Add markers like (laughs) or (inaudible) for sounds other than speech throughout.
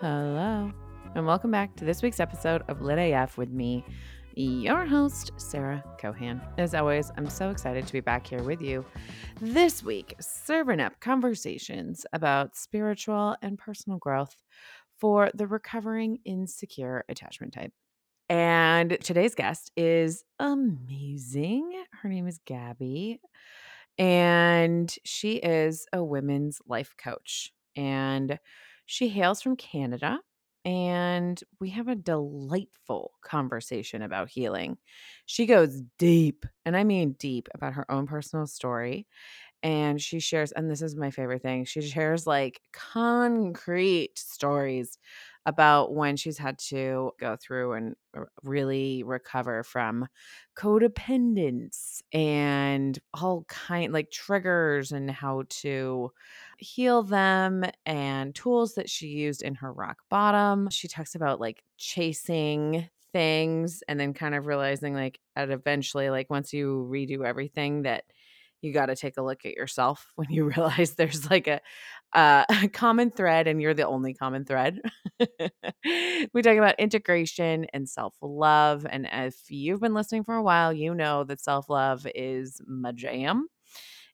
Hello, and welcome back to this week's episode of Lit AF with me, your host, Sarah Cohan. As always, I'm so excited to be back here with you this week, serving up conversations about spiritual and personal growth for the recovering insecure attachment type. And today's guest is amazing. Her name is Gabby, and she is a women's life coach. And she hails from Canada and we have a delightful conversation about healing. She goes deep, and I mean deep, about her own personal story. And she shares, and this is my favorite thing, she shares like concrete stories about when she's had to go through and really recover from codependence and all kind like triggers and how to heal them and tools that she used in her rock bottom. She talks about like chasing things and then kind of realizing like at eventually like once you redo everything that you got to take a look at yourself when you (laughs) realize there's like a, uh, a (laughs) common thread and you're the only common thread. (laughs) we talk about integration and self love. And if you've been listening for a while, you know that self love is my jam.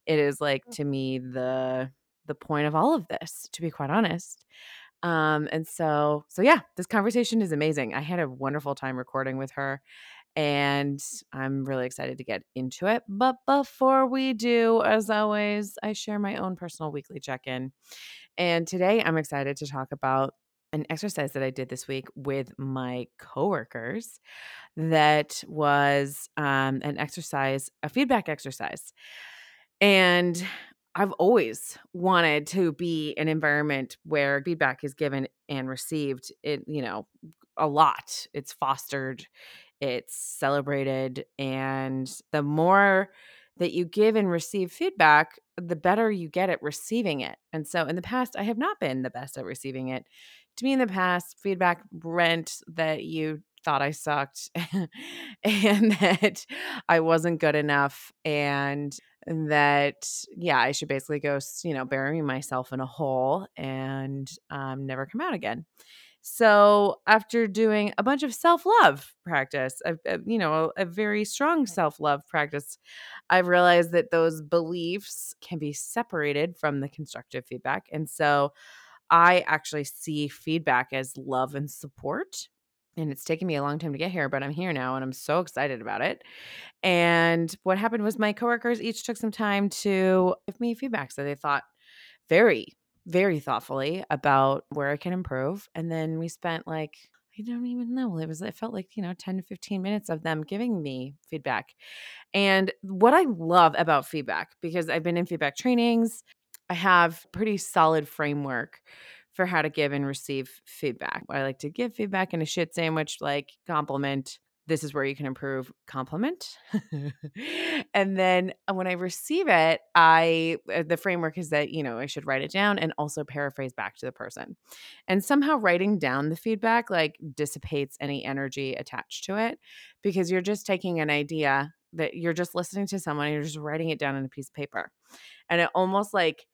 It is like mm. to me the the point of all of this, to be quite honest. Um, and so so yeah, this conversation is amazing. I had a wonderful time recording with her and I'm really excited to get into it. But before we do, as always, I share my own personal weekly check in. And today I'm excited to talk about an exercise that I did this week with my coworkers that was um, an exercise, a feedback exercise. And I've always wanted to be an environment where feedback is given and received it, you know, a lot. It's fostered it's celebrated and the more that you give and receive feedback the better you get at receiving it and so in the past i have not been the best at receiving it. To me in the past feedback meant that you thought i sucked (laughs) and that i wasn't good enough and that yeah i should basically go you know burying myself in a hole and um, never come out again so after doing a bunch of self love practice, a, a, you know, a, a very strong self love practice, I've realized that those beliefs can be separated from the constructive feedback. And so I actually see feedback as love and support. And it's taken me a long time to get here, but I'm here now and I'm so excited about it. And what happened was my coworkers each took some time to give me feedback. So they thought very very thoughtfully about where I can improve. And then we spent like, I don't even know. It was, it felt like, you know, 10 to 15 minutes of them giving me feedback. And what I love about feedback, because I've been in feedback trainings, I have pretty solid framework for how to give and receive feedback. I like to give feedback in a shit sandwich, like compliment, this is where you can improve compliment. (laughs) and then uh, when I receive it, I uh, the framework is that, you know, I should write it down and also paraphrase back to the person. And somehow writing down the feedback like dissipates any energy attached to it because you're just taking an idea that you're just listening to someone and you're just writing it down on a piece of paper. And it almost like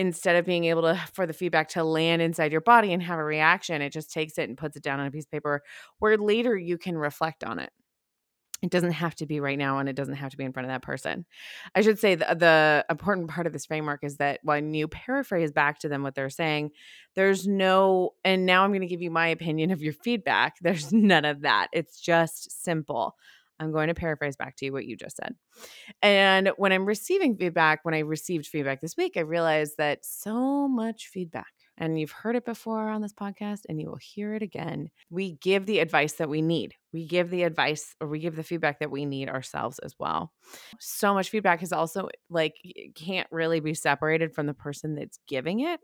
instead of being able to (sighs) for the feedback to land inside your body and have a reaction it just takes it and puts it down on a piece of paper where later you can reflect on it. It doesn't have to be right now and it doesn't have to be in front of that person. I should say the, the important part of this framework is that when you paraphrase back to them what they're saying there's no and now i'm going to give you my opinion of your feedback (laughs) there's none of that. It's just simple I'm going to paraphrase back to you what you just said. And when I'm receiving feedback, when I received feedback this week, I realized that so much feedback, and you've heard it before on this podcast, and you will hear it again. We give the advice that we need. We give the advice or we give the feedback that we need ourselves as well. So much feedback is also like, can't really be separated from the person that's giving it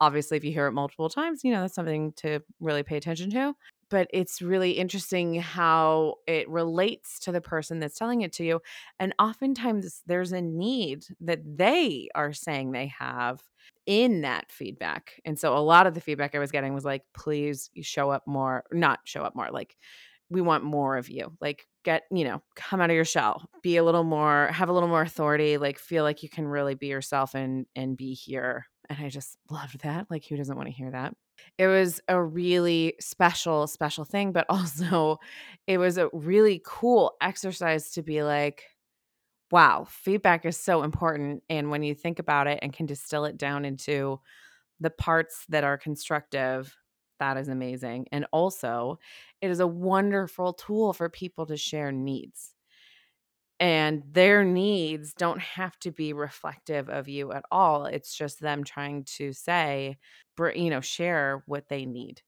obviously if you hear it multiple times you know that's something to really pay attention to but it's really interesting how it relates to the person that's telling it to you. And oftentimes there's a need that they are saying they have in that feedback. And so a lot of the feedback I was getting was like, please show up more, not show up more, like we want more of you. Like get, you know, come out of your shell. Be a little more have a little more authority, like feel like you can really be yourself and and be here. And I just loved that. Like who doesn't want to hear that? It was a really special special thing, but (laughs) also it was a really cool exercise to be like wow, feedback is so important and when you think about it and can distill it down into the parts that are constructive that is amazing. And also, it is a wonderful tool for people to share needs. And their needs don't have to be reflective of you at all. It's just them trying to say, you know, share what they need.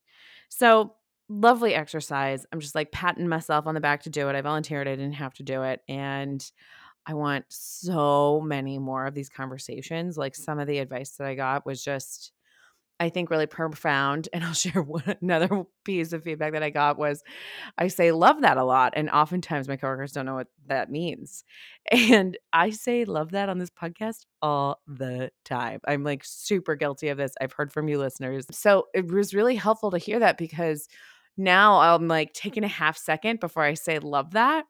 So, lovely exercise. I'm just like patting myself on the back to do it. I volunteered, I didn't have to do it. And I want so many more of these conversations. Like some of the advice that I got was just I think really profound. And I'll (laughs) share one another piece of feedback that I got was I say love that a lot. And oftentimes my coworkers don't know what that means. And I say love that on this podcast all the time. I'm like super guilty of this. I've heard from you listeners. So it was really helpful to hear that because now I'm like taking a half second before I say love that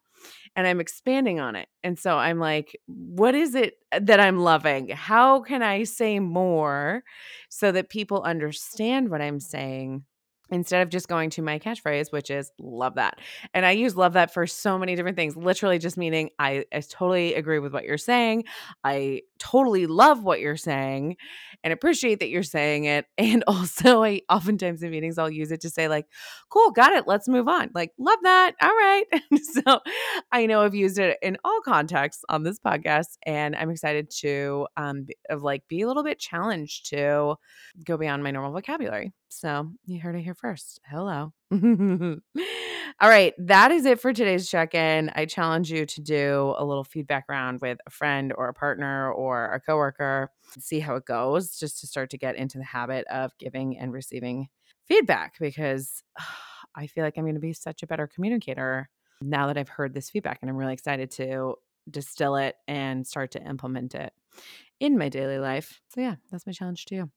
and I'm expanding on it. And so I'm like, what is it uh, that I'm loving? How can I say more so that people understand what I'm saying? Instead of just going to my catchphrase, which is love that. And I use love that for so many different things, literally just meaning I, I totally agree with what you're saying. I totally love what you're saying and appreciate that you're saying it. (laughs) And also, I oftentimes in meetings, I'll use it to say, like, cool, got it. Let's move on. Like, love that. All right. (laughs) so I know I've used it in all contexts on this podcast. And I'm excited to, um, of like, be a little bit challenged to go beyond my normal vocabulary. So you heard it here first. Hello. (laughs) All right. That is it for today's check in. I challenge you to do a little feedback round with a friend or a partner or a coworker, see how it goes, just to start to get into the habit of giving and receiving feedback because (sighs) I feel like I'm going to be such a better communicator now that I've heard this feedback. And I'm really excited to distill it and start to implement it in my daily life. So, yeah, that's my challenge to you.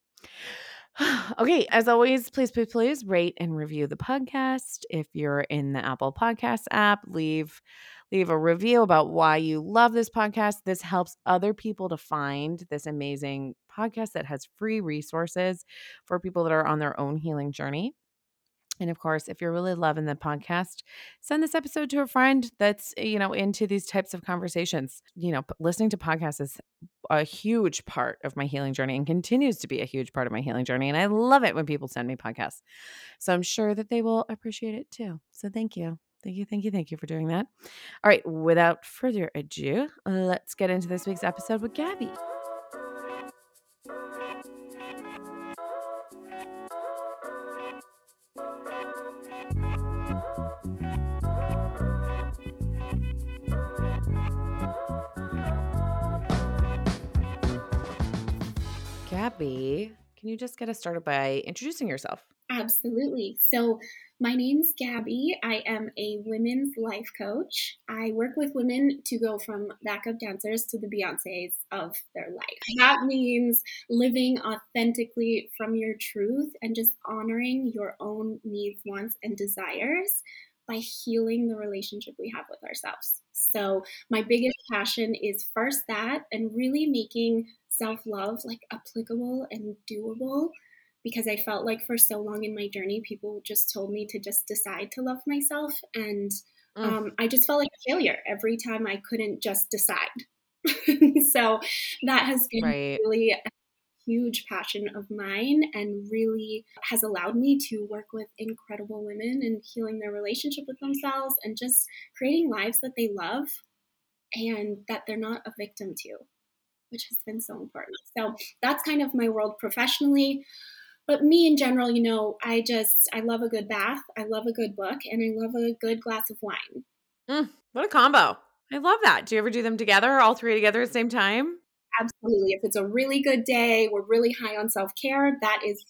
(sighs) okay, as always, please, please, please rate and review the podcast. If you're in the Apple Podcast app, leave leave a review about why you love this podcast. This helps other people to find this amazing podcast that has free resources for people that are on their own healing journey. And of course, if you're really loving the podcast, send this episode to a friend that's, eh, you know, into these types of conversations. You know, listening to podcasts is a huge part of my healing journey and continues to be a huge part of my healing journey. And I love it when people send me podcasts. So I'm sure that they will appreciate it too. So thank you. Thank you, thank you, thank you for doing that. All right, without further ado, let's get into this week's episode with Gabby. Gabby, can you just get us started by introducing yourself? Absolutely. So, my name's Gabby. I am a women's life coach. I work with women to go from backup dancers to the Beyoncés of their life. That means living authentically from your truth and just honoring your own needs, wants, and desires by healing the relationship we have with ourselves. So, my biggest passion is first that and really making self love like applicable and doable because I felt like for so long in my journey, people just told me to just decide to love myself. And mm. um, I just felt like a failure every time I couldn't just decide. (laughs) so that has been right. really a huge passion of mine and really has allowed me to work with incredible women and healing their relationship with themselves and just creating lives that they love and that they're not a victim to which has been so important. So that's kind of my world professionally. But me in general, you know, I just, I love a good bath, I love a good book, and I love a good glass of wine. Mm, what a combo. I love that. Do you ever do them together, all three together at the same time? Absolutely. If it's a really good day, we're really high on self care, that is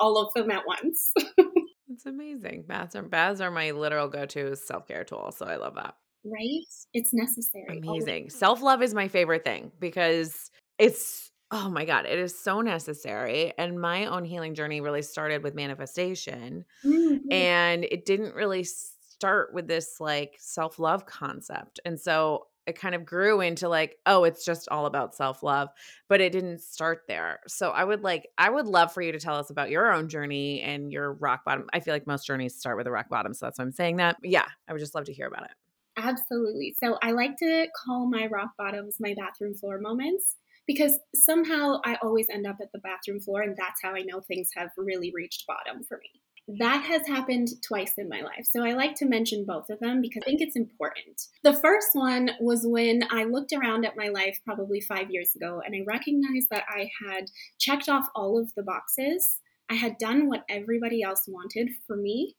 all of them at once. (laughs) It's amazing. Baths are baths are my literal go to self care tool. So I love that right? It's necessary. Amazing. Self love is my favorite thing because it's, oh my God, it is so necessary. And my own healing journey really started with manifestation. Mm-hmm. And it didn't really start with this like self love concept. And so it kind of grew into like, oh, it's just all about self love, but it didn't start there. So I would like, I would love for you to tell us about your own journey and your rock bottom. I feel like most journeys start with a rock bottom. So that's why I'm saying that. Yeah, I would just love to hear about it. Absolutely. So I like to call my rock bottoms my bathroom floor moments because somehow I always end up at the bathroom floor, and that's how I know things have really reached bottom for me that has happened twice in my life. So I like to mention both of them because I think it's important. The first one was when I looked around at my life probably five years ago and I recognized that I had checked off all of the boxes. I had done what everybody else wanted for me.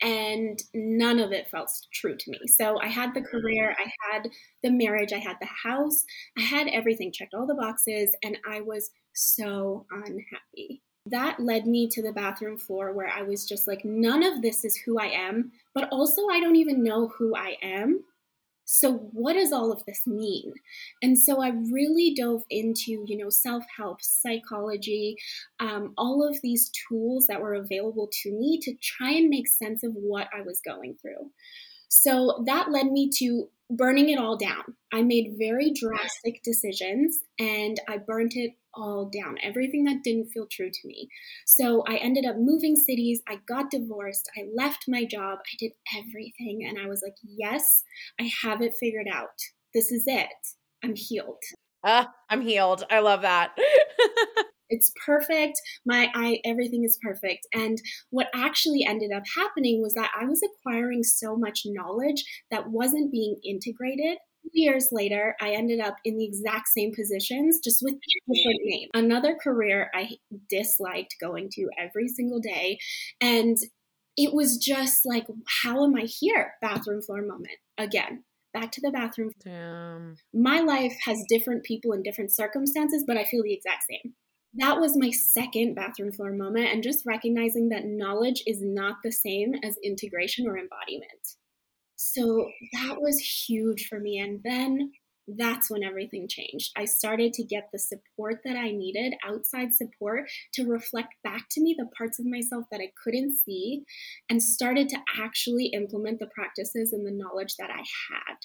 And none of it felt true to me. So I had the career, I had the marriage, I had the house, I had everything checked, all the boxes, and I was so unhappy that led me to the bathroom floor where I was just like, none of this is who I am, but also I don't even know who I am. So, what does all of this mean? And so I really dove into, you know, self help, psychology, um, all of these tools that were available to me to try and make sense of what I was going through. So that led me to burning it all down. I made very drastic decisions and I burnt it all down, everything that didn't feel true to me. So I ended up moving cities. I got divorced. I left my job. I did everything. And I was like, yes, I have it figured out. This is it. I'm healed. Uh, I'm healed. I love that. (laughs) it's perfect my i everything is perfect and what actually ended up happening was that i was acquiring so much knowledge that wasn't being integrated years later, I ended up in the exact same positions, just with different name. Another career I disliked going to every single day. And it was just like, how am I here? Bathroom floor moment again. Back to the bathroom. Damn. My life has different people in different circumstances, but I feel the exact same that was my second bathroom floor moment and just recognizing that knowledge is not the same as integration or embodiment. So that was huge for me. And then that's when everything changed. I started to get the support that I needed, outside support, to reflect back to me the parts of myself that I couldn't see, and started to actually implement the practices and the knowledge that I had.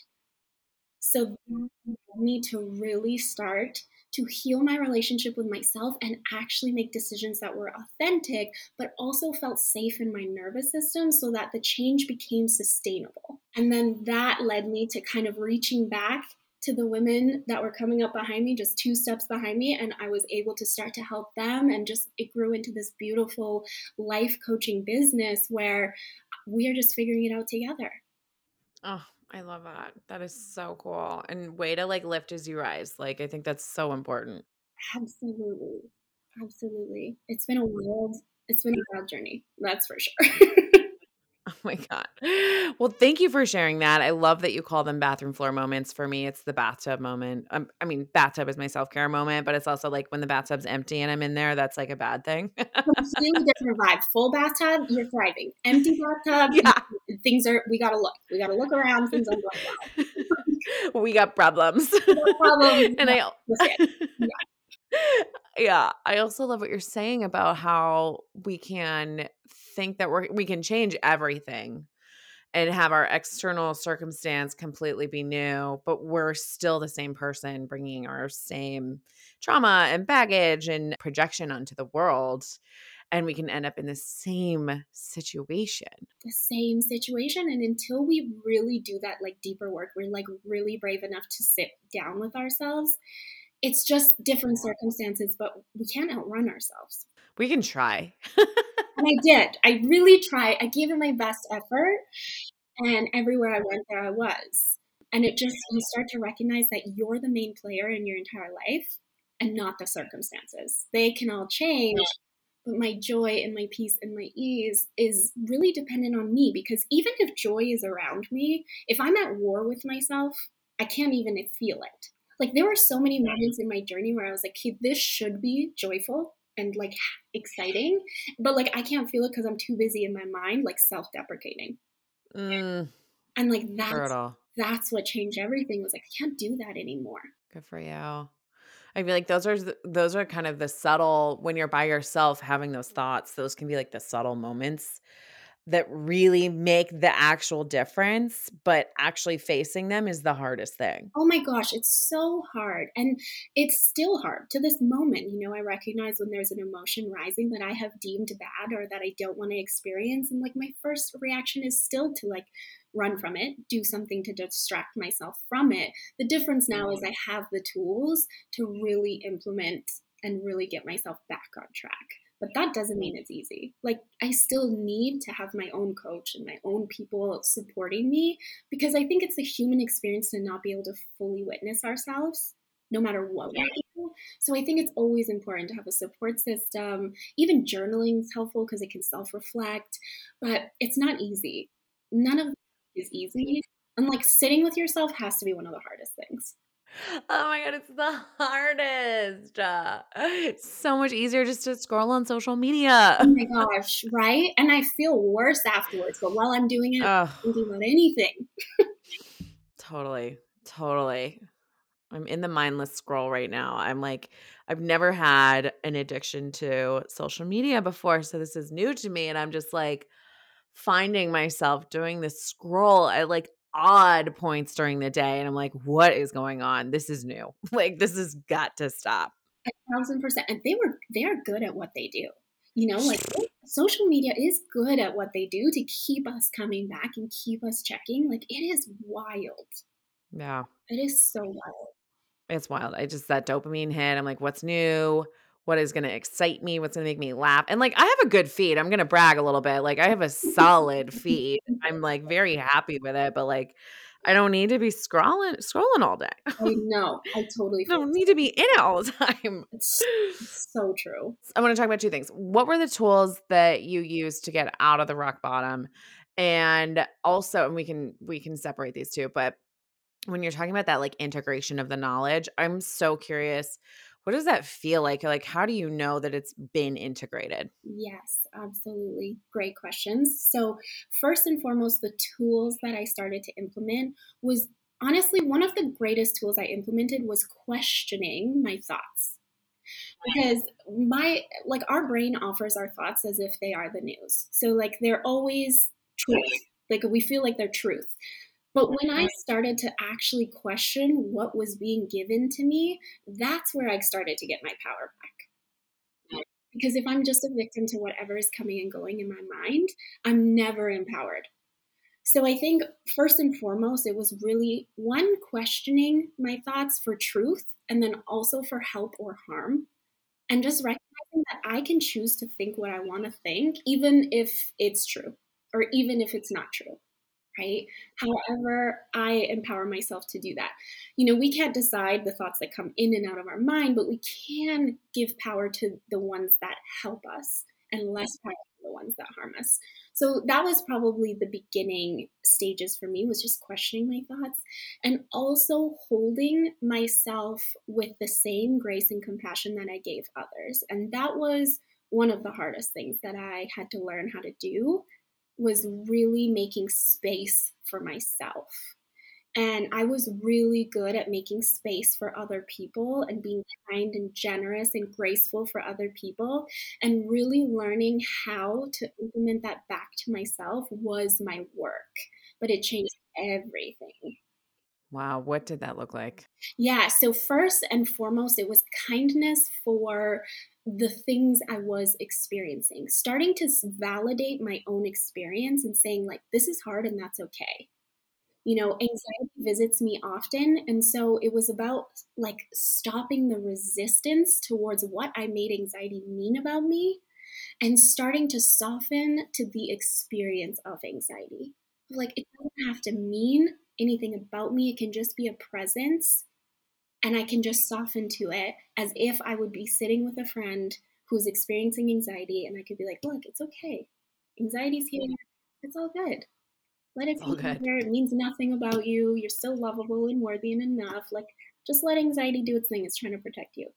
So, mm-hmm. me to really start to heal my relationship with myself and actually make decisions that were authentic, but also felt safe in my nervous system so that the change became sustainable. And then that led me to kind of reaching back to the women that were coming up behind me, just two steps behind me, and I was able to start to help them. And just it grew into this beautiful life coaching business where we are just figuring it out together. Oh, I love that. That is so cool. And way to like lift as you rise. Like I think that's so important. Absolutely. Absolutely. It's been a wild it's been a wild journey. That's for sure. (laughs) Oh my God. Well, thank you for sharing that. I love that you call them bathroom floor moments. For me, it's the bathtub moment. Um, I mean, bathtub is my self care moment, but it's also like when the bathtub's empty and I'm in there, that's like a bad thing. Completely different vibe. Full bathtub, you're thriving. Empty bathtub, (laughs) yeah. things are, we got to look. We got to look around. Things aren't going (laughs) well. we got problems. (laughs) We got problems. and I, yeah yeah i also love what you're saying about how we can think that we're we can change everything and have our external circumstance completely be new but we're still the same person bringing our same trauma and baggage and projection onto the world and we can end up in the same situation. The same situation and until we really do that like deeper work we're like really brave enough to sit down with ourselves it's just different circumstances, but we can't outrun ourselves. We can try. (laughs) and I did. I really tried. I gave it my best effort. And everywhere I went, there I was. And it just, you start to recognize that you're the main player in your entire life and not the circumstances. They can all change, but my joy and my peace and my ease is really dependent on me because even if joy is around me, if I'm at war with myself, I can't even feel it like there were so many moments in my journey where I was like, okay, this should be joyful and like exciting, but like I can't feel it because I'm too busy in my mind, like self-deprecating. Mm, and like that's that's what changed everything. Was like I can't do that anymore. Good for you. I feel like those are those are kind of the subtle when you're by yourself having those thoughts. Those can be like the subtle moments that really make the actual difference, but actually facing them is the hardest thing. Oh my gosh, it's so hard. And it's still hard to this moment. You know, I recognize when there's an emotion rising that I have deemed bad or that I don't want to experience. And like my first reaction is still to like run from it, do something to distract myself from it. The difference now is mm-hmm. I have the tools to really implement and really get myself back on track. But that doesn't mean it's easy. Like, I still need to have my own coach and my own people supporting me because I think it's the human experience to not be able to fully witness ourselves no matter what we do. So I think it's always important to have a support system. Even journaling is helpful because it can self reflect, but it's not easy. None of it is easy. Mm-hmm. And like sitting with yourself has to be one of the hardest things. Oh my god, it's the hardest. Uh, it's so much easier just to scroll on social media. Oh my (laughs) gosh, right? And I feel worse afterwards. But while I'm doing it, I'm thinking about anything. totally, totally. I'm in the mindless scroll right now. I'm like, I've never had an addiction to social media before, so this is new to me, and I'm just like finding myself doing this scroll at like odd points during the day and i'm like what is going on? This is new. (laughs) Like this has got to stop. A thousand percent and they were they are good at what they do. You know like social media is good at what they do to keep us coming back and keep us checking. Like it is wild. Yeah. It is so wild. It's wild. I just that dopamine hit i'm like what's new what is going to excite me, what's going to make me laugh. And like I have a good feed. I'm going to brag a little bit. Like I have a solid feed. I'm like very happy with it, but like I don't need to be scrolling scrolling all day. I know. I totally (laughs) I don't need to be in it all the time. It's, it's so true. I want to talk about two things. What were the tools that you used to get out of the rock bottom? And also, and we can we can separate these two, but when you're talking about that like integration of the knowledge, I'm so curious what does that feel like? Like, how do you know that it's been integrated? Yes, absolutely. Great questions. So, first and foremost, the tools that I started to implement was honestly one of the greatest tools I implemented was questioning my thoughts. Because my, like, our brain offers our thoughts as if they are the news. So, like, they're always truth. Like, we feel like they're truth. But when I started to actually question what was being given to me, that's where I started to get my power back. Because if I'm just a victim to whatever is coming and going in my mind, I'm never empowered. So I think first and foremost, it was really one, questioning my thoughts for truth and then also for help or harm. And just recognizing that I can choose to think what I want to think, even if it's true or even if it's not true right? However, I empower myself to do that. You know, we can't decide the thoughts that come in and out of our mind, but we can give power to the ones that help us and less power to the ones that harm us. So that was probably the beginning stages for me was just questioning my thoughts and also holding myself with the same grace and compassion that I gave others. And that was one of the hardest things that I had to learn how to do was really making space for myself. And I was really good at making space for other people and being kind and generous and graceful for other people. And really learning how to implement that back to myself was my work. But it changed everything. Wow. What did that look like? Yeah. So, first and foremost, it was kindness for the things I was experiencing, starting to validate my own experience and saying, like, this is hard and that's okay. You know, anxiety visits me often. And so it was about like stopping the resistance towards what I made anxiety mean about me and starting to soften to the experience of anxiety. Like, it doesn't have to mean anything about me, it can just be a presence and I can just soften to it as if I would be sitting with a friend who's experiencing anxiety and I could be like, look, it's okay. Anxiety's here. It's all good. Let it be here. It means nothing about you. You're still lovable and worthy and enough. Like, just let anxiety do its thing. It's trying to protect you.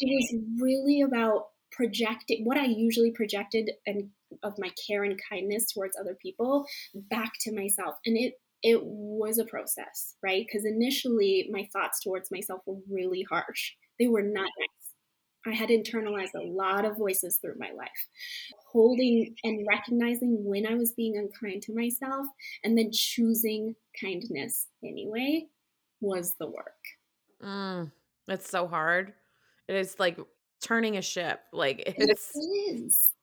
It was really about projecting what I usually projected and of my care and kindness towards other people back to myself. And it it was a process, right? Because initially my thoughts towards myself were really harsh. They were not nice. I had internalized a lot of voices through my life. holding and recognizing when I was being unkind to myself and then choosing kindness anyway was the work. Mm, it's so hard. It is like turning a ship. Like it's it is.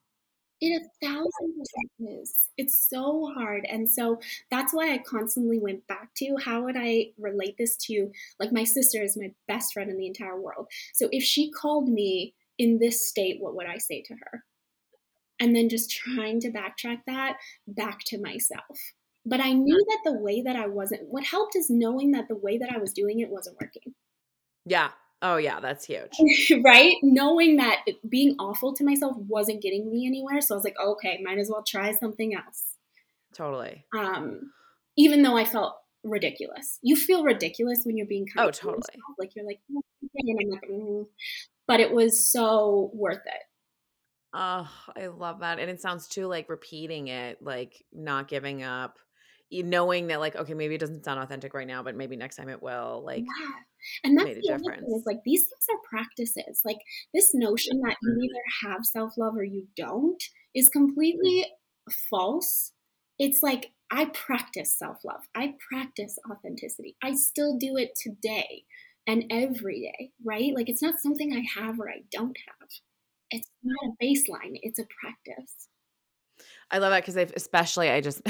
It a thousand percent is. It's so hard. And so that's why I constantly went back to how would I relate this to like my sister is my best friend in the entire world. So if she called me in this state, what would I say to her? And then just trying to backtrack that back to myself. But I knew that the way that I wasn't, what helped is knowing that the way that I was doing it wasn't working. Yeah. Oh, yeah, that's huge. (laughs) right? Knowing that being awful to myself wasn't getting me anywhere. So I was like, okay, might as well try something else. Totally. Um, even though I felt ridiculous. You feel ridiculous when you're being kind oh, totally. To like you're like, oh, and I'm like, mm. but it was so worth it. Oh, I love that. And it sounds too like repeating it, like not giving up, knowing that like, okay, maybe it doesn't sound authentic right now, but maybe next time it will. Like, yeah. And that's the other thing is like these things are practices. Like this notion that you mm-hmm. either have self love or you don't is completely false. It's like I practice self love, I practice authenticity. I still do it today and every day, right? Like it's not something I have or I don't have it's not a baseline, it's a practice. I love that because especially I just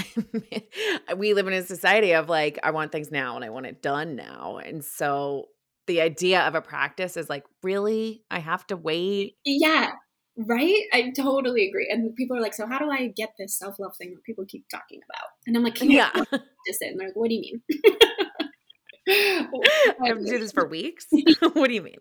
(laughs) we live in a society of like I want things now and I want it done now, and so the idea of a practice is like really I have to wait. Yeah, right. I totally agree. And people are like, so how do I get this self love thing that people keep talking about? And I'm like, can yeah, practice it? And they're like, what do you mean? (laughs) I have to do this for weeks. (laughs) (laughs) what do you mean?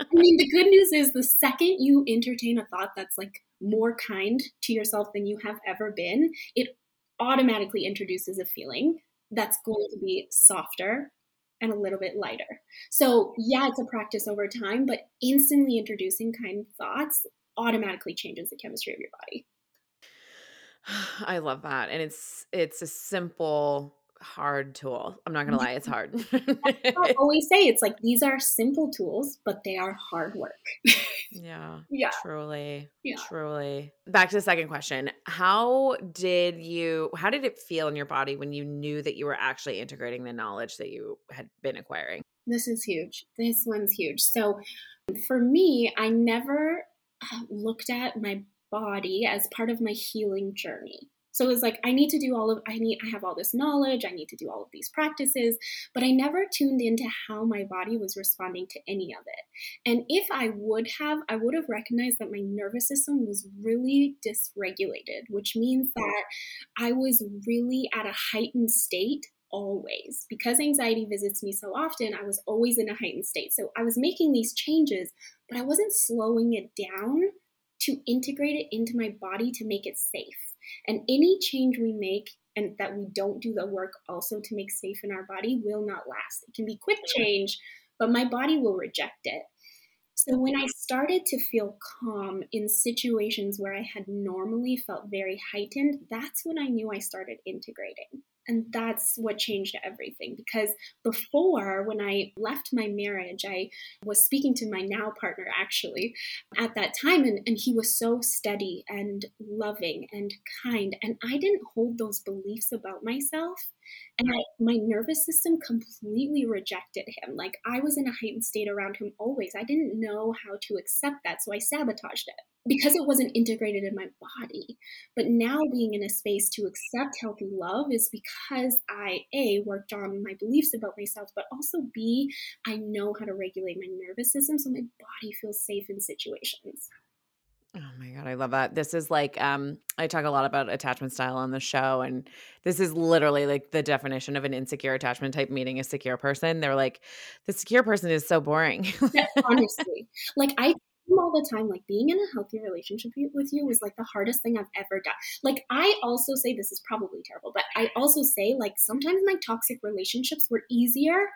I mean, the good news is the second you entertain a thought that's like more kind to yourself than you have ever been, it automatically introduces a feeling that's going to be softer and a little bit lighter. So, yeah, it's a practice over time, but instantly introducing kind thoughts automatically changes the chemistry of your body. (sighs) I love that. And it's it's a simple hard tool. I'm not gonna lie, it's hard. I (laughs) always say it's like these are simple tools, but they are hard work. (laughs) yeah. Yeah. Truly. Yeah. Truly. Back to the second question. How did you how did it feel in your body when you knew that you were actually integrating the knowledge that you had been acquiring? This is huge. This one's huge. So for me, I never uh, looked at my body as part of my healing journey. So it was like, I need to do all of, I need, I have all this knowledge, I need to do all of these practices, but I never tuned into how my body was responding to any of it. And if I would have, I would have recognized that my nervous system was really dysregulated, which means that I was really at a heightened state always. Because anxiety visits me so often, I was always in a heightened state. So I was making these changes, but I wasn't slowing it down to integrate it into my body to make it safe. And any change we make and that we don't do the work also to make safe in our body will not last. It can be quick change, but my body will reject it. So when I started to feel calm in situations where I had normally felt very heightened, that's when I knew I started integrating. And that's what changed everything because before, when I left my marriage, I was speaking to my now partner actually at that time, and, and he was so steady and loving and kind. And I didn't hold those beliefs about myself. And I, my nervous system completely rejected him. Like I was in a heightened state around him always. I didn't know how to accept that, so I sabotaged it because it wasn't integrated in my body. But now being in a space to accept healthy love is because I, A, worked on my beliefs about myself, but also B, I know how to regulate my nervous system so my body feels safe in situations. Oh my god, I love that. This is like um I talk a lot about attachment style on the show and this is literally like the definition of an insecure attachment type meeting a secure person. They're like the secure person is so boring. (laughs) honestly. Like I all the time like being in a healthy relationship with you was like the hardest thing I've ever done. Like I also say this is probably terrible, but I also say like sometimes my toxic relationships were easier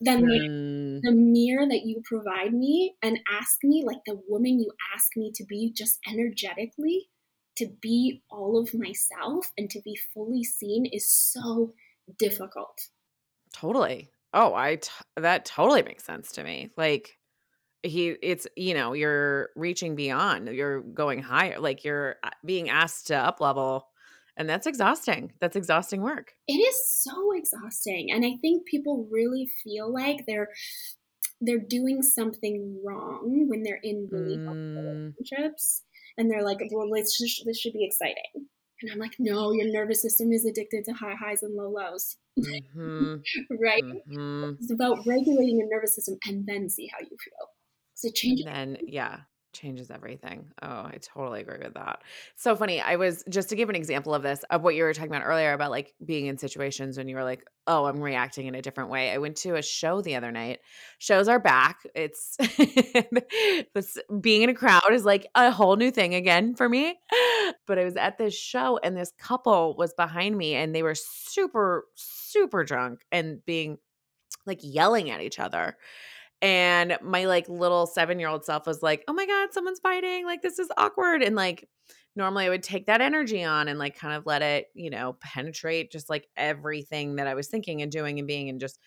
than mm. the, the mirror that you provide me and ask me like the woman you ask me to be just energetically to be all of myself and to be fully seen is so difficult. Totally. Oh, I t- that totally makes sense to me. Like he it's you know you're reaching beyond you're going higher like you're uh, being asked to up level and that's exhausting that's exhausting work it is so exhausting and i think people really feel like they're they're doing something wrong when they're in really mm. relationships and they're like well just, this should be exciting and i'm like no your nervous system is addicted to high highs and low lows mm-hmm. (laughs) right mm-hmm. it's about regulating your nervous system and then see how you feel it changes. And then, yeah, changes everything. Oh, I totally agree with that. So funny. I was just to give an example of this, of what you were talking about earlier about like being in situations when you were like, oh, I'm reacting in a different way. I went to a show the other night. Shows are back. It's (laughs) this being in a crowd is like a whole new thing again for me. But I was at this show and this couple was behind me and they were super, super drunk and being like yelling at each other and my like little seven year old self was like oh my god someone's fighting like this is awkward and like normally i would take that energy on and like kind of let it you know penetrate just like everything that i was thinking and doing and being and just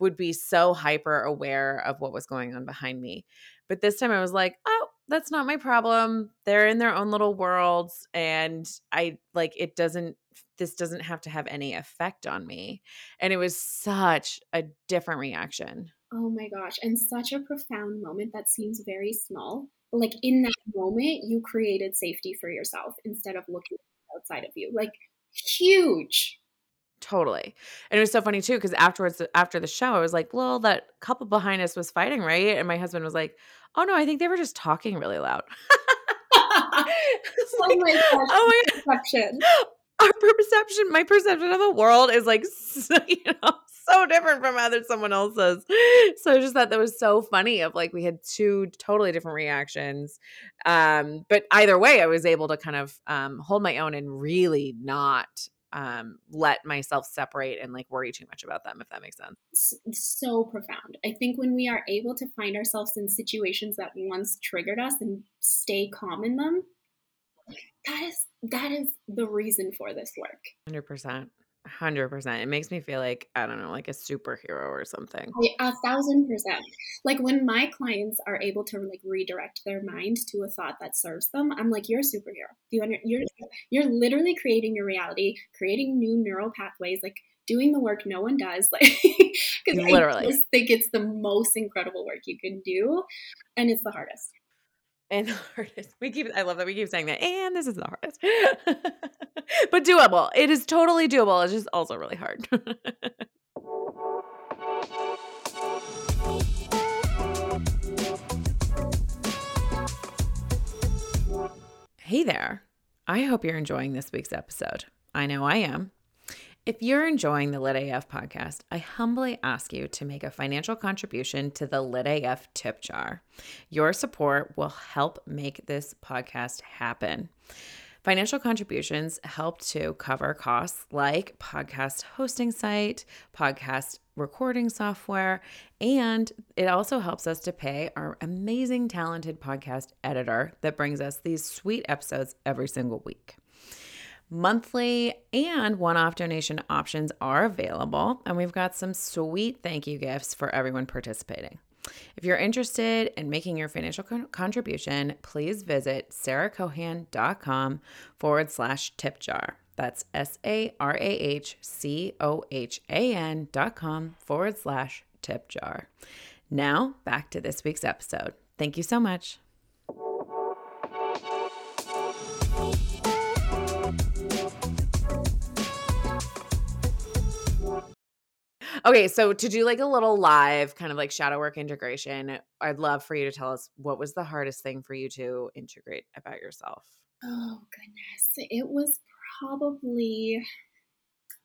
would be so hyper aware of what was going on behind me. But this time i was like oh that's not my problem. They're in their own little worlds and i like it doesn't this doesn't have to have any effect on me. And it was such a different reaction Oh my gosh. And such a profound moment that seems very small. But like in that moment, you created safety for yourself instead of looking outside of you. Like huge. Totally. And it was so funny too, because afterwards, after the show, I was like, well, that couple behind us was fighting, right? And my husband was like, oh no, I think they were just talking really loud. (laughs) (laughs) oh my gosh. Oh my perception. (laughs) Our perception, my perception of the world is like, you know, so different from other someone else's. So I just thought that was so funny of like we had two totally different reactions. Um, but either way, I was able to kind of um, hold my own and really not um, let myself separate and like worry too much about them, if that makes sense. So profound. I think when we are able to find ourselves in situations that once triggered us and stay calm in them, that is that is the reason for this work. Hundred percent. Hundred percent. It makes me feel like I don't know, like a superhero or something. A thousand percent. Like when my clients are able to like redirect their mind to a thought that serves them, I'm like, you're a superhero. You under, you're you're literally creating your reality, creating new neural pathways, like doing the work no one does. (laughs) Like because literally, I just think it's the most incredible work you can do, and it's the hardest and the (laughs) hardest. We keep I love that we keep saying that. And this is the hardest. (laughs) but doable. It is totally doable. It's just also really hard. (laughs) hey there. I hope you're enjoying this week's episode. I know I am. If you're enjoying the Lit AF podcast, I humbly ask you to make a financial contribution to the Lit AF tip jar. Your support will help make this podcast happen. Financial contributions help to cover costs like podcast hosting site, podcast recording software, and it also helps us to pay our amazing, talented podcast editor that brings us these sweet episodes every single week. Monthly and one off donation options are available, and we've got some sweet thank you gifts for everyone participating. If you're interested in making your financial con- contribution, please visit sarahcohan.com forward slash tip jar. That's S A R A H C O H A N dot com forward slash tip jar. Now, back to this week's episode. Thank you so much. Okay, so to do like a little live kind of like shadow work integration, I'd love for you to tell us what was the hardest thing for you to integrate about yourself? Oh, goodness. It was probably,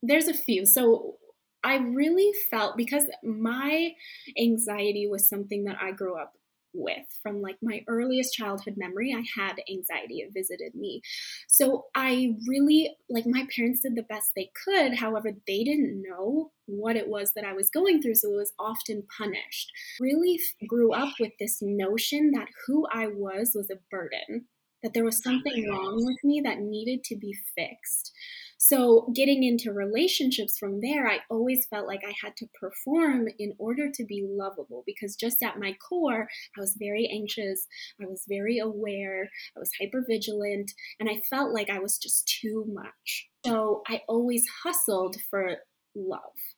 there's a few. So I really felt because my anxiety was something that I grew up with from like my earliest childhood memory i had anxiety. It visited me. So i really like my parents did the best they could. However they didn't know what it was that i was going through so it was often punished. Really grew up with this notion that who i was was a burden that there was something wrong with me that needed to be fixed So, getting into relationships from there, I always felt like I had to perform in order to be lovable because just at my core, I was very anxious, I was very aware, I was hyper vigilant, and I felt like I was just too much. So, I always hustled for love.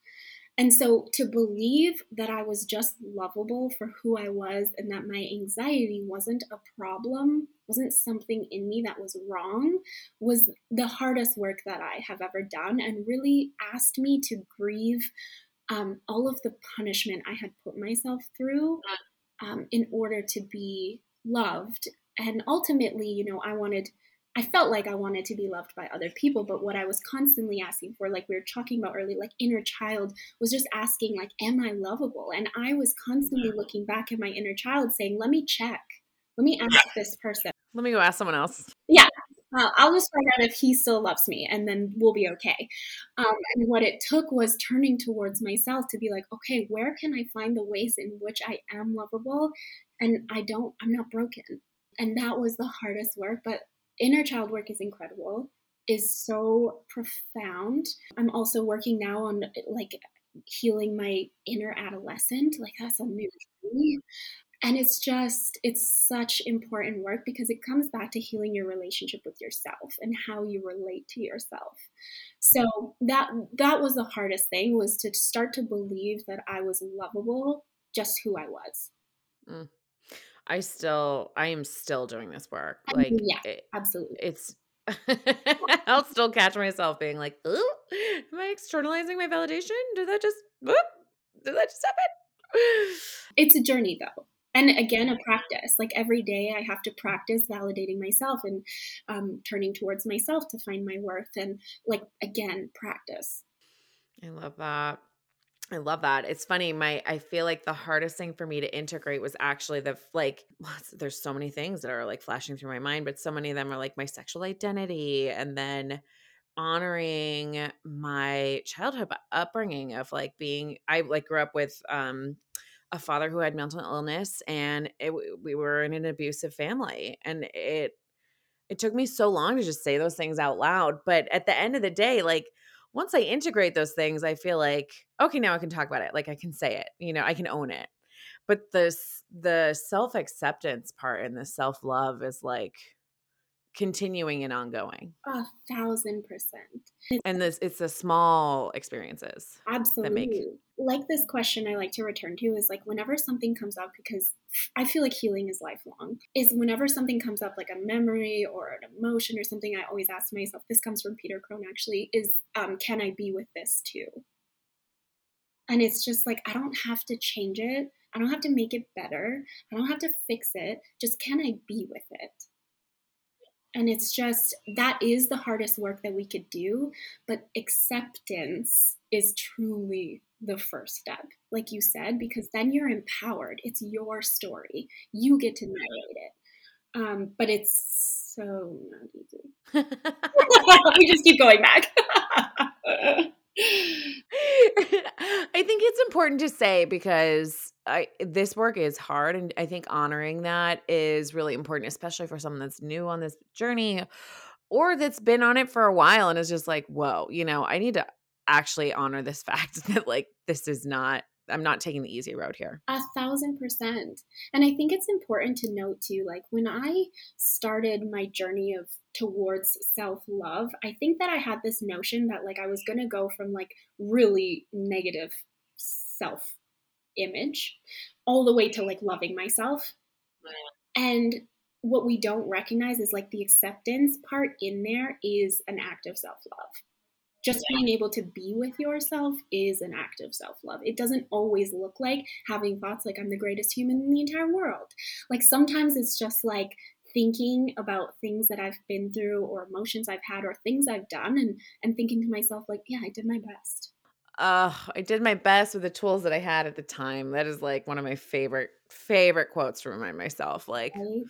And so to believe that I was just lovable for who I was and that my anxiety wasn't a problem, wasn't something in me that was wrong, was the hardest work that I have ever done and really asked me to grieve um, all of the punishment I had put myself through um, in order to be loved. And ultimately, you know, I wanted I felt like I wanted to be loved by other people, but what I was constantly asking for, like we were talking about earlier, like inner child, was just asking, like, am I lovable? And I was constantly looking back at my inner child saying, let me check. Let me ask this person. Let me go ask someone else. Yeah. Uh, I'll just find out if he still loves me and then we'll be okay. Um, and what it took was turning towards myself to be like, okay, where can I find the ways in which I am lovable and I don't, I'm not broken. And that was the hardest work, but inner child work is incredible is so profound. I'm also working now on like healing my inner adolescent like that's a new journey and it's just it's such important work because it comes back to healing your relationship with yourself and how you relate to yourself. So that that was the hardest thing was to start to believe that i was lovable just who i was. Mm. I still, I am still doing this work. Like, yeah, it, absolutely. It's, (laughs) I'll still catch myself being like, "Ooh, am I externalizing my validation? Did that just, whoop, did that just happen?" (sighs) It's a journey though. And again, a practice. Like every day, I have to practice validating myself and um, turning towards myself to find my worth. And like, again, practice. I love that. I love that. It's funny. My I feel like the hardest thing for me to integrate was actually the like (laughs) there's so many things that are like flashing through my mind, but so many of them are like my sexual identity and then honoring my childhood upbringing of like being I like grew up with um a father who had mental illness and it, we were in an abusive family and it it took me so long to just say those things out loud, but at the end of the day like once I integrate those things, I feel like, okay, now I can talk about it. Like I can say it, you know, I can own it. But this the self-acceptance part and the self-love is like continuing and ongoing. A thousand percent. And this it's the small experiences. Absolutely. Like this question I like to return to is like whenever something comes up, because I feel like healing is lifelong, is whenever something comes up like a memory or an emotion or something, I always ask myself, this comes from Peter Crone actually, is um, can I be with this too? And it's just like I don't have to change it. I don't have to make it better. I don't have to fix it. Just can I be with it? And it's just that is the hardest work that we could do, but acceptance is truly the first step, like you said, because then you're empowered. It's your story. You get to narrate it. Um, but it's so not easy. (laughs) (laughs) we just keep going back. (laughs) I think it's important to say because I this work is hard and I think honoring that is really important especially for someone that's new on this journey or that's been on it for a while and is just like, "Whoa, you know, I need to actually honor this (laughs) fact that like this is not I'm not taking the easy road here. A thousand percent. And I think it's important to note too, like when I started my journey of towards self love, I think that I had this notion that like I was to go from like really negative self image all the way to like loving myself. And what we don't recognize is like the acceptance part in there is an act of self love just being able to be with yourself is an act of self love. It doesn't always look like having thoughts like I'm the greatest human in the entire world. Like sometimes it's just like thinking about things that I've been through or emotions I've had or things I've done and and thinking to myself like, yeah, I did my best. Uh, I did my best with the tools that I had at the time. That is like one of my favorite favorite quotes to remind myself like right?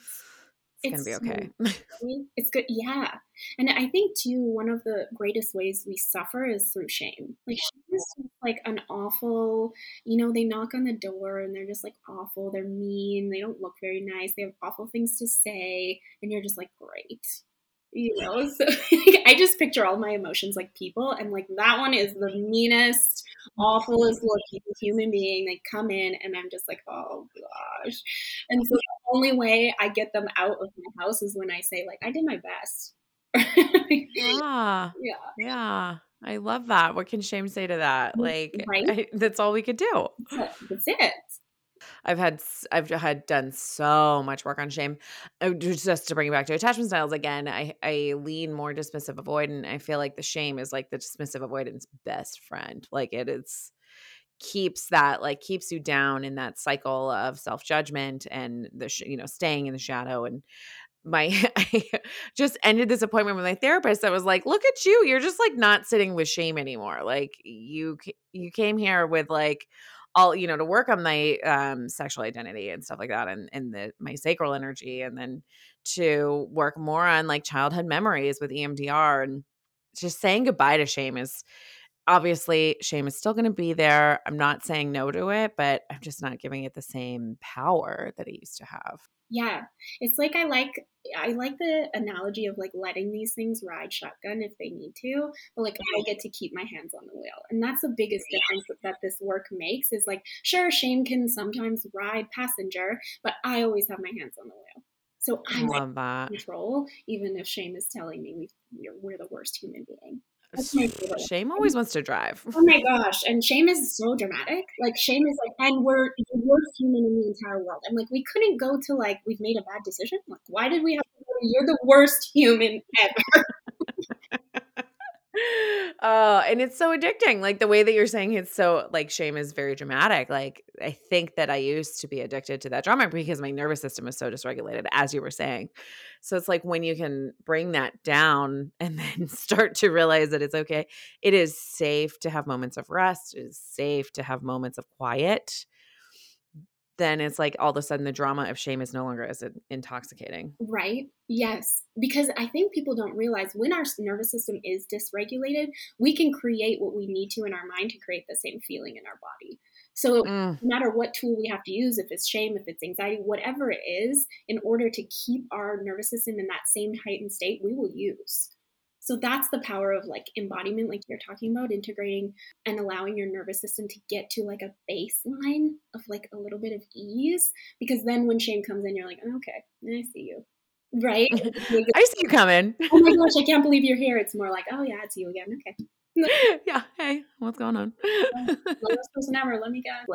it's, it's gonna be okay. (laughs) it's good, yeah. And I think too, one of the greatest ways we suffer is through shame. Like shame is like an awful, you know, they knock on the door and they're just like awful. They're mean. They don't look very nice. They have awful things to say, and you're just like, great. You know (laughs) so i just picture all my emotions like people and like that one is the meanest awfulest looking human being. They come in and i'm just like oh gosh. And so the only way i get them out of my house is when i say like i did my best. Yeah (laughs) yeah. yeah. I love that. What can shame say to that? Mm-hmm. Like right? I, that's all we could do. That's it I've had I've had done so much work on shame. Uh, just to bring it back to attachment styles again, I I lean more dismissive avoidant. I feel like the shame is like the dismissive avoidance best friend. Like it it is keeps that like keeps you down in that cycle of self judgment and the sh- you know staying in the shadow and my (laughs) I just ended this appointment with my therapist that was like look at you you're just like not sitting with shame anymore like you you came here with like all you know to work on my um, sexual identity and stuff like that and and the my sacral energy and then to work more on like childhood memories with EMDR and just saying goodbye to shame is obviously shame is still going to be there. I'm not saying no to it, but I'm just not giving it the same power that it used to have. Yeah. It's like I like I like the analogy of like letting these things ride shotgun if they need to, but like I get to keep my hands on the wheel. And that's the biggest difference that, this work makes is like sure shame can sometimes ride passenger, but I always have my hands on the wheel. So I love that. control, even if shame is telling me we, we're, we're the worst human being. Shame always wants to drive. Oh my gosh. And shame is so dramatic. Like shame is like, and we're the worst human in the entire world. I'm like, we couldn't go to like, we've made a bad decision. Like, why did we have to go to, you're the worst human ever? Oh, and it's so addicting. Like the way that you're saying it's so like shame is very dramatic. Like I think that I used to be addicted to that drama because my nervous system is so dysregulated, as you were saying. So it's like when you can bring that down (laughs) and then start to realize that it's okay. It is safe to have moments of rest. It is safe to have moments of quiet then it's like all of a sudden the drama of shame is no longer as intoxicating. Right. Yes. Because I think people don't realize when our nervous system is dysregulated, we can create what we need to in our mind to create the same feeling in our body. So mm. no matter what tool we have to use, if it's shame, if it's anxiety, whatever it is, in order to keep our nervous system in that same heightened state, we will use. So that's the power of like embodiment, like you're talking about, integrating and allowing your nervous system to get to like a baseline of like a little bit of ease. Because then when shame comes in, you're like, oh, okay, I see you. Right? (laughs) I see you coming. (laughs) oh my gosh, I can't believe you're here. It's more like, oh yeah, it's you again. Okay. (laughs) yeah. Hey, what's going on? Lowest person ever. Let me guess.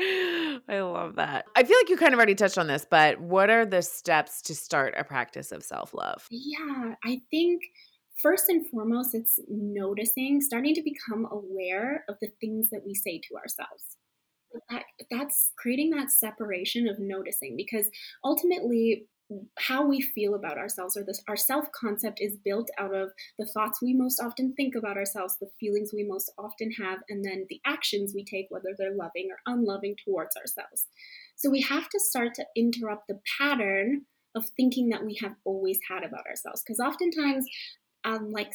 (laughs) I love that. I feel like you kind of already touched on this, but what are the steps to start a practice of self love? Yeah, I think first and foremost, it's noticing, starting to become aware of the things that we say to ourselves. That, that's creating that separation of noticing because ultimately how we feel about ourselves or this our self-concept is built out of the thoughts we most often think about ourselves the feelings we most often have and then the actions we take whether they're loving or unloving towards ourselves. So we have to start to interrupt the pattern of thinking that we have always had about ourselves because oftentimes um, like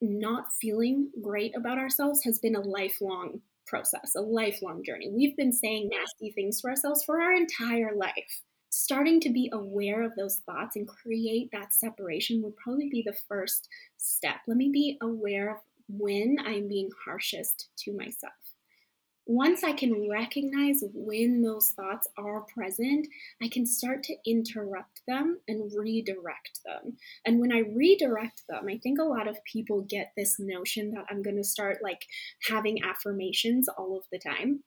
not feeling great about ourselves has been a lifelong process a lifelong journey. We've been saying nasty things to ourselves for our entire life starting to be aware of those thoughts and create that separation would probably be the first step. Let me be aware of when I'm being harshest to myself. Once I can recognize when those thoughts are present, I can start to interrupt them and redirect them. And when I redirect them, I think a lot of people get this notion that I'm going to start like having affirmations all of the time.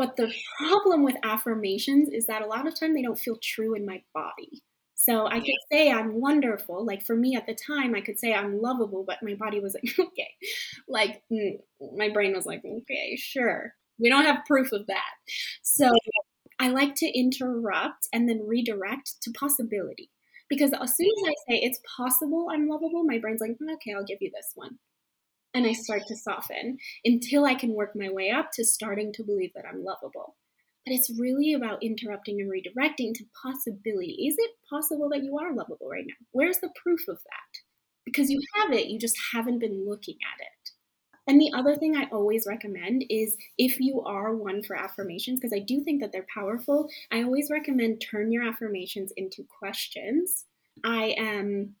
But the problem with affirmations is that a lot of time they don't feel true in my body. So I could say I'm wonderful. Like for me at the time, I could say I'm lovable, but my body was like, (laughs) okay. Like mm, my brain was like, okay, sure. We don't have proof of that. So I like to interrupt and then redirect to possibility. Because as soon as I say it's possible I'm lovable, my brain's like, okay, I'll give you this one and I start to soften until I can work my way up to starting to believe that I'm lovable. But it's really about interrupting and redirecting to possibility. Is it possible that you are lovable right now? Where's the proof of that? Because you have it, you just haven't been looking at it. And the other thing I always recommend is if you are one for affirmations, because I do think that they're powerful, I always recommend turn your affirmations into questions I am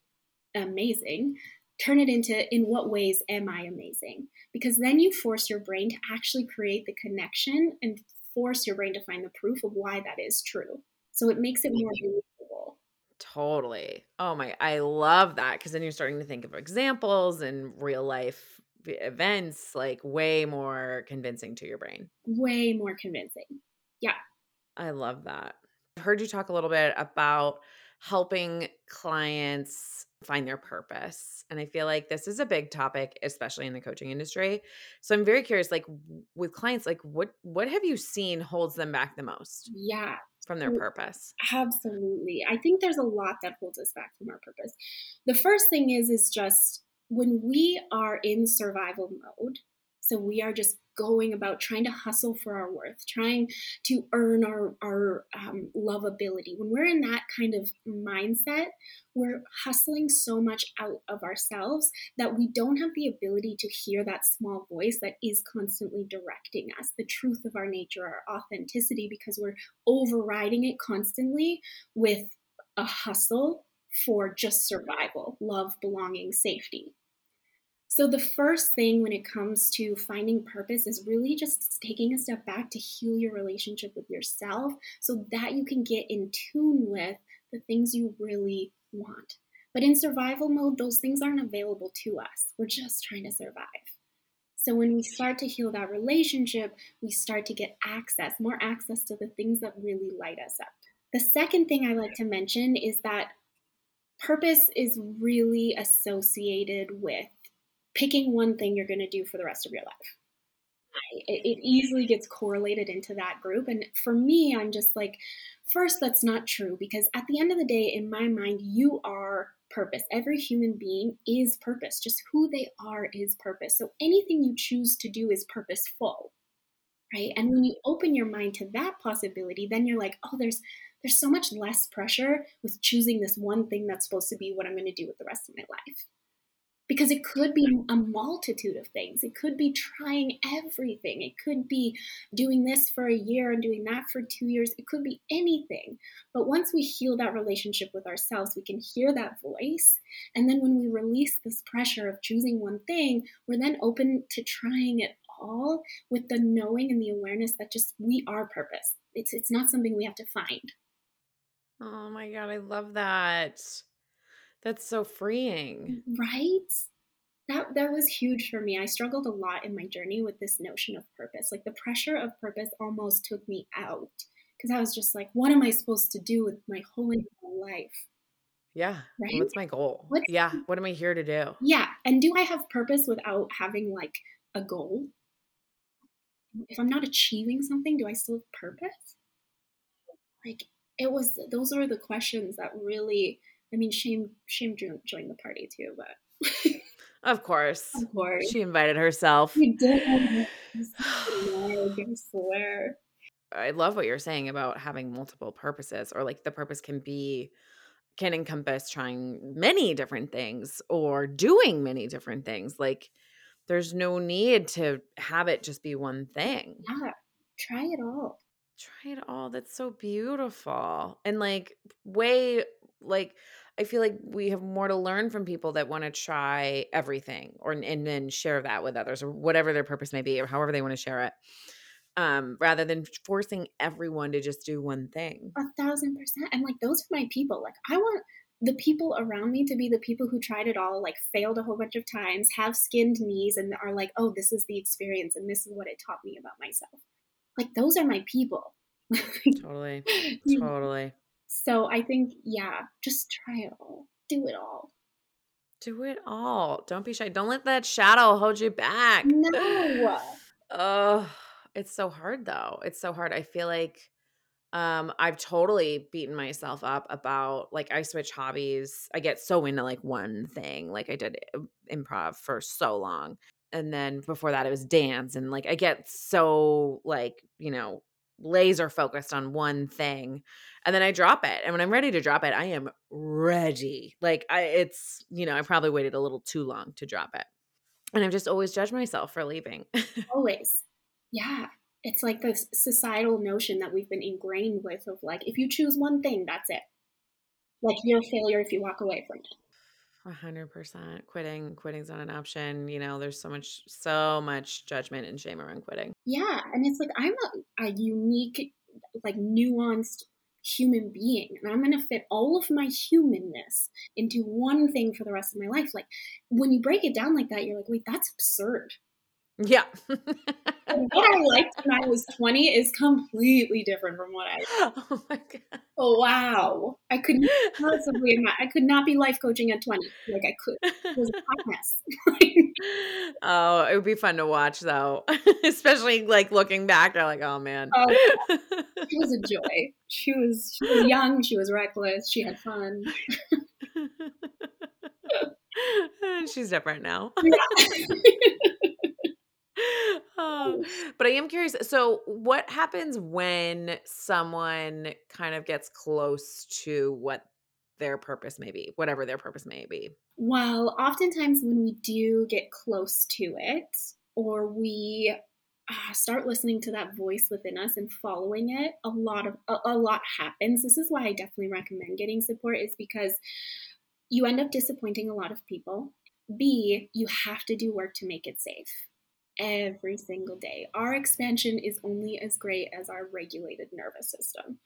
amazing, turn it into in what ways am I amazing? Because then you force your brain to actually create the connection and force your brain to find the proof of why that is true. So it makes it more mm-hmm. believable. Totally. Oh my, I love that because then you're starting to think of examples and real life events like way more convincing to your brain. Way more convincing. Yeah. I love that. I've heard you talk a little bit about helping clients find their purpose. And I feel like this is a big topic especially in the coaching industry. So I'm very curious like with clients like what what have you seen holds them back the most? Yeah. From their purpose. Absolutely. I think there's a lot that holds us back from our purpose. The first thing is is just when we are in survival mode, so we are just going about trying to hustle for our worth, trying to earn our, our um, lovability. When we're in that kind of mindset, we're hustling so much out of ourselves that we don't have the ability to hear that small voice that is constantly directing us, the truth of our nature, our authenticity, because we're overriding it constantly with a hustle for just survival, love, belonging, safety. So, the first thing when it comes to finding purpose is really just taking a step back to heal your relationship with yourself so that you can get in tune with the things you really want. But in survival mode, those things aren't available to us. We're just trying to survive. So, when we start to heal that relationship, we start to get access, more access to the things that really light us up. The second thing I like to mention is that purpose is really associated with picking one thing you're going to do for the rest of your life. It, it, easily gets correlated into that group. And for me, I'm just like, first, that's not true because at the end of the day, in my mind, you are purpose. Every human being is purpose. Just who they are is purpose. So anything you choose to do is purposeful. Right. And when you open your mind to that possibility, then you're like, oh, there's there's so much less pressure with choosing this one thing that's supposed to be what I'm going to do with the rest of my life because it could be a multitude of things. It could be trying everything. It could be doing this for a year and doing that for two years. It could be anything. But once we heal that relationship with ourselves, we can hear that voice. And then when we release this pressure of choosing one thing, we're then open to trying it all with the knowing and the awareness that just we are purpose. It's, it's not something we have to find. Oh my God, I love that. That's so freeing. Right? That that was huge for me. I struggled a lot in my journey with this notion of purpose. Like the pressure of purpose almost took me out because I was just like, what am I supposed to do with my whole life? Yeah. Right? What's my goal? What's, yeah. What am I here to do? Yeah. And do I have purpose without having like a goal? If I'm not achieving something, do I still have purpose? Like it was those are the questions that really I mean, shame, shame joined the party too, but. of course. Of course. She invited herself. She did. (sighs) I swear. I love what you're saying about having multiple purposes, or like the purpose can be can encompass trying many different things or doing many different things. Like there's no need to have it just be one thing. Yeah. Try it all. Try it all. That's so beautiful. And like way like I feel like we have more to learn from people that want to try everything or and then share that with others or whatever their purpose may be or however they want to share it. Um, rather than forcing everyone to just do one thing. A thousand percent. And like those are my people. Like I want the people around me to be the people who tried it all, like failed a whole bunch of times, have skinned knees, and are like, oh, this is the experience and this is what it taught me about myself. Like those are my people. (laughs) totally. Totally. So I think, yeah, just try it all. Do it all. Do it all. Don't be shy. Don't let that shadow hold you back. No. (sighs) Oh, it's so hard though. It's so hard. I feel like um I've totally beaten myself up about like I switch hobbies. I get so into like one thing. Like I did improv for so long. And then before that it was dance and like I get so like, you know, laser focused on one thing and then I drop it. And when I'm ready to drop it, I am ready. Like I it's, you know, I probably waited a little too long to drop it. And I've just always judged myself for leaving. (laughs) always. Yeah. It's like the societal notion that we've been ingrained with of like if you choose one thing, that's it. like you're a failure if you walk away from it. A hundred percent. Quitting, quitting's not an option. You know, there's so much, so much judgment and shame around quitting. Yeah, and it's like I'm a, a unique, like nuanced human being, and I'm gonna fit all of my humanness into one thing for the rest of my life. Like when you break it down like that, you're like, wait, that's absurd. Yeah. (laughs) what I liked when I was 20 is completely different from what I. (laughs) Oh my god! Oh wow! I could (laughs) possibly I could not be life coaching at 20 like I could. It was a hot mess. oh, it would be fun to watch though, especially like looking back. You're like, oh man. Oh, she was a joy. She was she was young. She was reckless. She had fun. She's different now. Yeah. (laughs) (laughs) But I am curious. So, what happens when someone kind of gets close to what their purpose may be, whatever their purpose may be? Well, oftentimes when we do get close to it, or we uh, start listening to that voice within us and following it, a lot of a, a lot happens. This is why I definitely recommend getting support, is because you end up disappointing a lot of people. B, you have to do work to make it safe every single day. Our expansion is only as great as our regulated nervous system.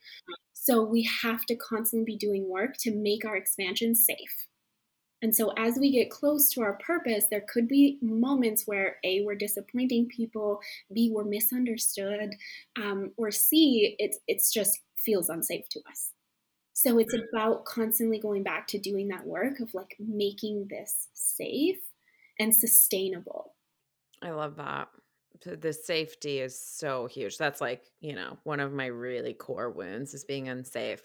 So we have to constantly be doing work to make our expansion safe. And so as we get close to our purpose, there could be moments where A, we're disappointing people, B, we're misunderstood, um, or C, it's it's just feels unsafe to us. So it's about constantly going back to doing that work of like making this safe and sustainable I love that. The safety is so huge. That's like, you know, one of my really core wounds is being unsafe.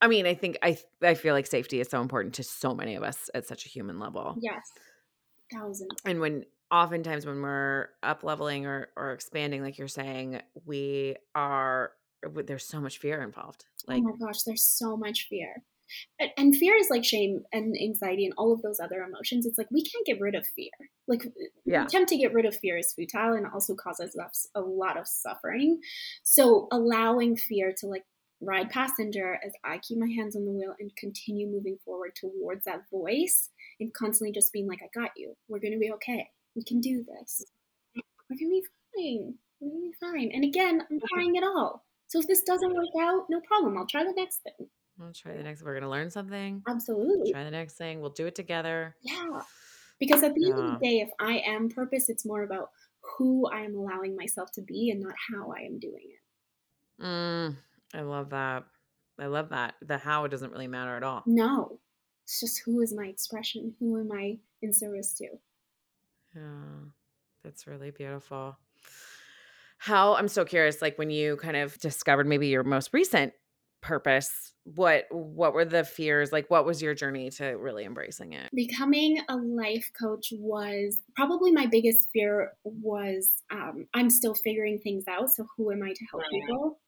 I mean, I think I I feel like safety is so important to so many of us at such a human level. Yes. Thousands. And when oftentimes when we're up leveling or or expanding like you're saying, we are there's so much fear involved. Oh like Oh my gosh, there's so much fear and fear is like shame and anxiety and all of those other emotions. It's like we can't get rid of fear. Like yeah. attempt to get rid of fear is futile and also causes us a lot of suffering. So allowing fear to like ride passenger as i keep my hands on the wheel and continue moving forward towards that voice and constantly just being like i got you. We're gonna be okay. We can do this. We're gonna be fine. We're gonna be fine. And again i'm mm-hmm. trying it all. So if this doesn't work out no problem. I'll try the next thing We'll try the next. We're gonna learn something. Absolutely. Try the next thing. We'll do it together. Yeah. Because at the yeah. end of the day, if I am purpose, it's more about who I am allowing myself to be and not how I am doing it. Mm, I love that. I love that. The how doesn't really matter at all. No. It's just who is my expression? Who am I in service to? Yeah. That's really beautiful. How I'm so curious, like when you kind of discovered maybe your most recent purpose what what were the fears? Like what was your journey to really embracing it? Becoming a life coach was probably my biggest fear was um, i'm still figuring things out so who am i to help people?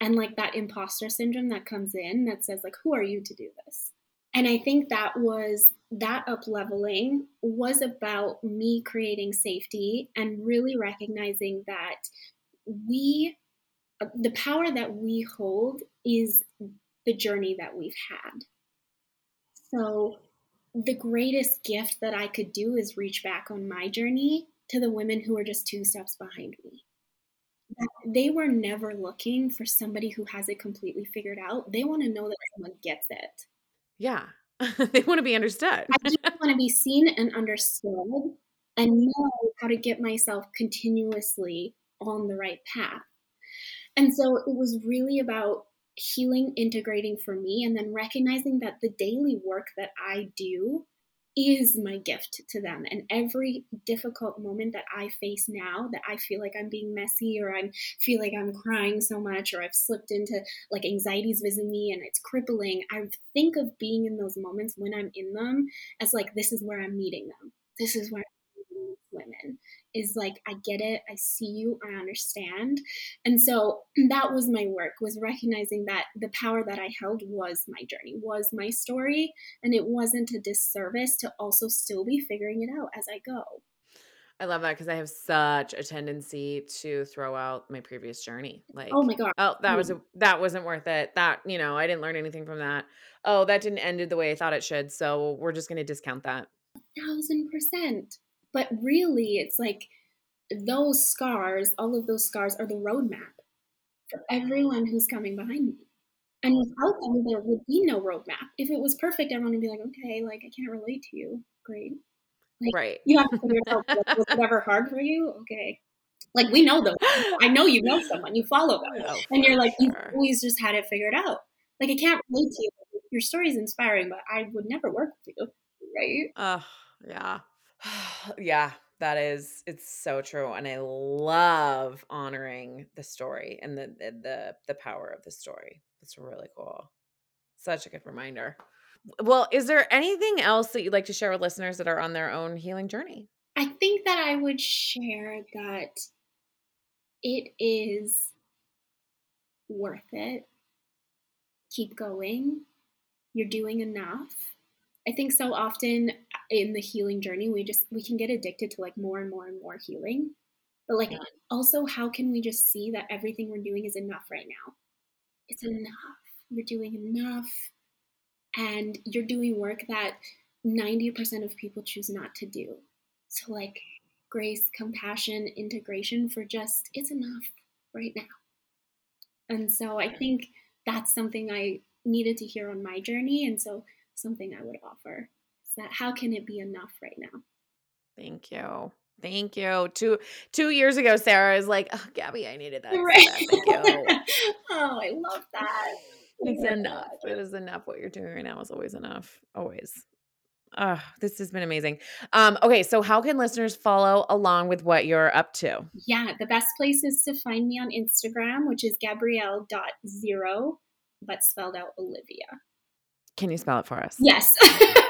And like that imposter syndrome that comes in that says like who are you to do this? And i think that was that up leveling was about me creating safety and really recognizing that we uh, the power that we hold is the journey that we've had. So, the greatest gift that I could do is reach back on my journey to the women who are just two steps behind me. They were never looking for somebody who has it completely figured out. They want to know that someone gets it. Yeah. (laughs) they want to be understood. I just want to be seen and understood and know how to get myself continuously on the right path. And so it was really about healing integrating for me and then recognizing that the daily work that I do is my gift to them. And every difficult moment that i face now that i feel like i'm being messy or i feel like i'm crying so much or i've slipped into like anxieties visiting me and it's crippling i think of being in those moments when i'm in them as like this is where i'm meeting them. This is where women is like i get it i see you i understand and so (clears throat) that was my work was recognizing that the power that i held was my journey was my story and it wasn't a disservice to also still be figuring it out as i go I love that because I have such a tendency to throw out my previous journey. Oh like, oh my god, oh, that was mm-hmm. a, that wasn't worth it. That you know, I didn't learn anything from that. Oh, that didn't end the way I thought it should. So we're just going to discount that. Thousand percent. But really, it's like those scars. All of those scars are the roadmap for everyone who's coming behind me. And without them, there would be no roadmap. If it was perfect, everyone would be like, okay, like I can't relate to you. Great. Like, right. You have to figure out. (laughs) Was it ever hard for you? Okay. Like we know them. I know you know someone. You follow them, oh, and you're like you've always just had it figured out. Like I can't relate to you. Your story is inspiring, but I would never work with you, right? Oh, yeah, (sighs) yeah. That is, it's so true, and I love honoring the story and the the the power of the story. It's really cool. Such a good reminder. Well, is there anything else that you'd like to share with listeners that are on their own healing journey? I think that I would share that it is worth it. Keep going. You're doing enough. I think so often in the healing journey we just we can get addicted to like more and more and more healing. But like also how can we just see that everything we're doing is enough right now? It's enough. You're doing enough and you're doing work that 90% of people choose not to do. So, like, grace, compassion, integration for just, it's enough right now. And so, I think that's something I needed to hear on my journey. And so, something I would offer that how can it be enough right now? Thank you. Thank you. Two two years ago, Sarah is like, oh, Gabby, I needed that. Right. Thank you. (laughs) oh, I love that. (laughs) It's enough. It is enough. What you're doing right now is always enough. Always. Oh, this has been amazing. Um, okay, so how can listeners follow along with what you're up to? Yeah, the best place is to find me on Instagram, which is Gabrielle.zero, but spelled out Olivia. Can you spell it for us? Yes. (laughs)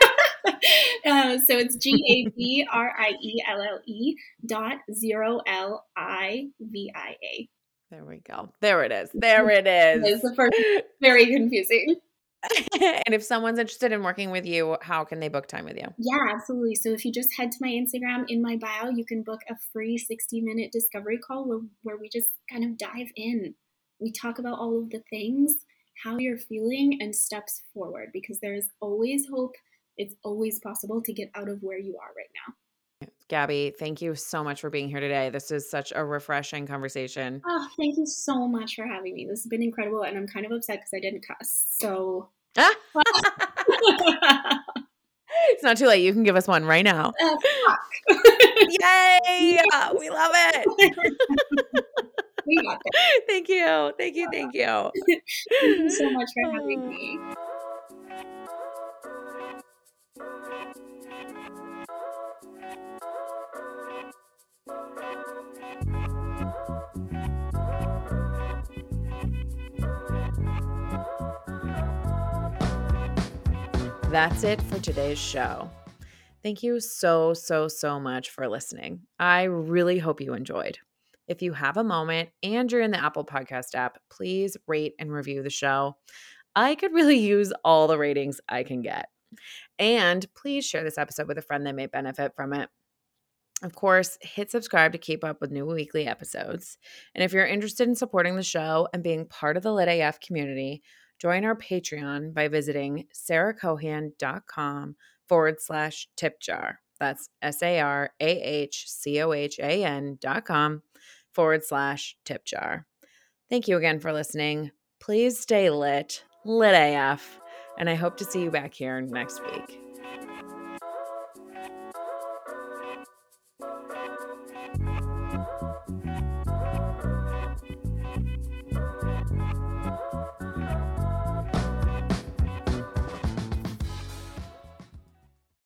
uh, so it's G A B R I E L L E dot zero L I V I A. There we go. There it is. There it is. It's the first very confusing. (laughs) and if someone's interested in working with you, how can they book time with you? Yeah, absolutely. So if you just head to my Instagram in my bio, you can book a free 60 minute discovery call where, where we just kind of dive in. We talk about all of the things, how you're feeling, and steps forward because there is always hope. It's always possible to get out of where you are right now. Gabby, thank you so much for being here today. This is such a refreshing conversation. Oh, thank you so much for having me. This has been incredible, and I'm kind of upset because I didn't cuss. So. (laughs) it's not too late. You can give us one right now. (laughs) Uh, Yay! (laughs) Yes. We love it. we. Thank you. Thank you. Thank you. thank you so much for having (sighs) me. That's it for today's show. Thank you so, so, so much for listening. I really hope you enjoyed. If you have a moment and you're in the Apple Podcast app, please rate and review the show. I could really (laughs) use all the ratings I can get. And please share this episode with a friend that may benefit from it. Of course, hit subscribe to keep up with new weekly episodes. And if you're interested in supporting the show and being part of the Lit AF community, join our Patreon by visiting sarahcohan.com forward slash tip jar. That's S A R A H C O H A N dot com forward slash tip jar. Thank you again for listening. Please stay lit, lit AF, and I hope to see you back here next week.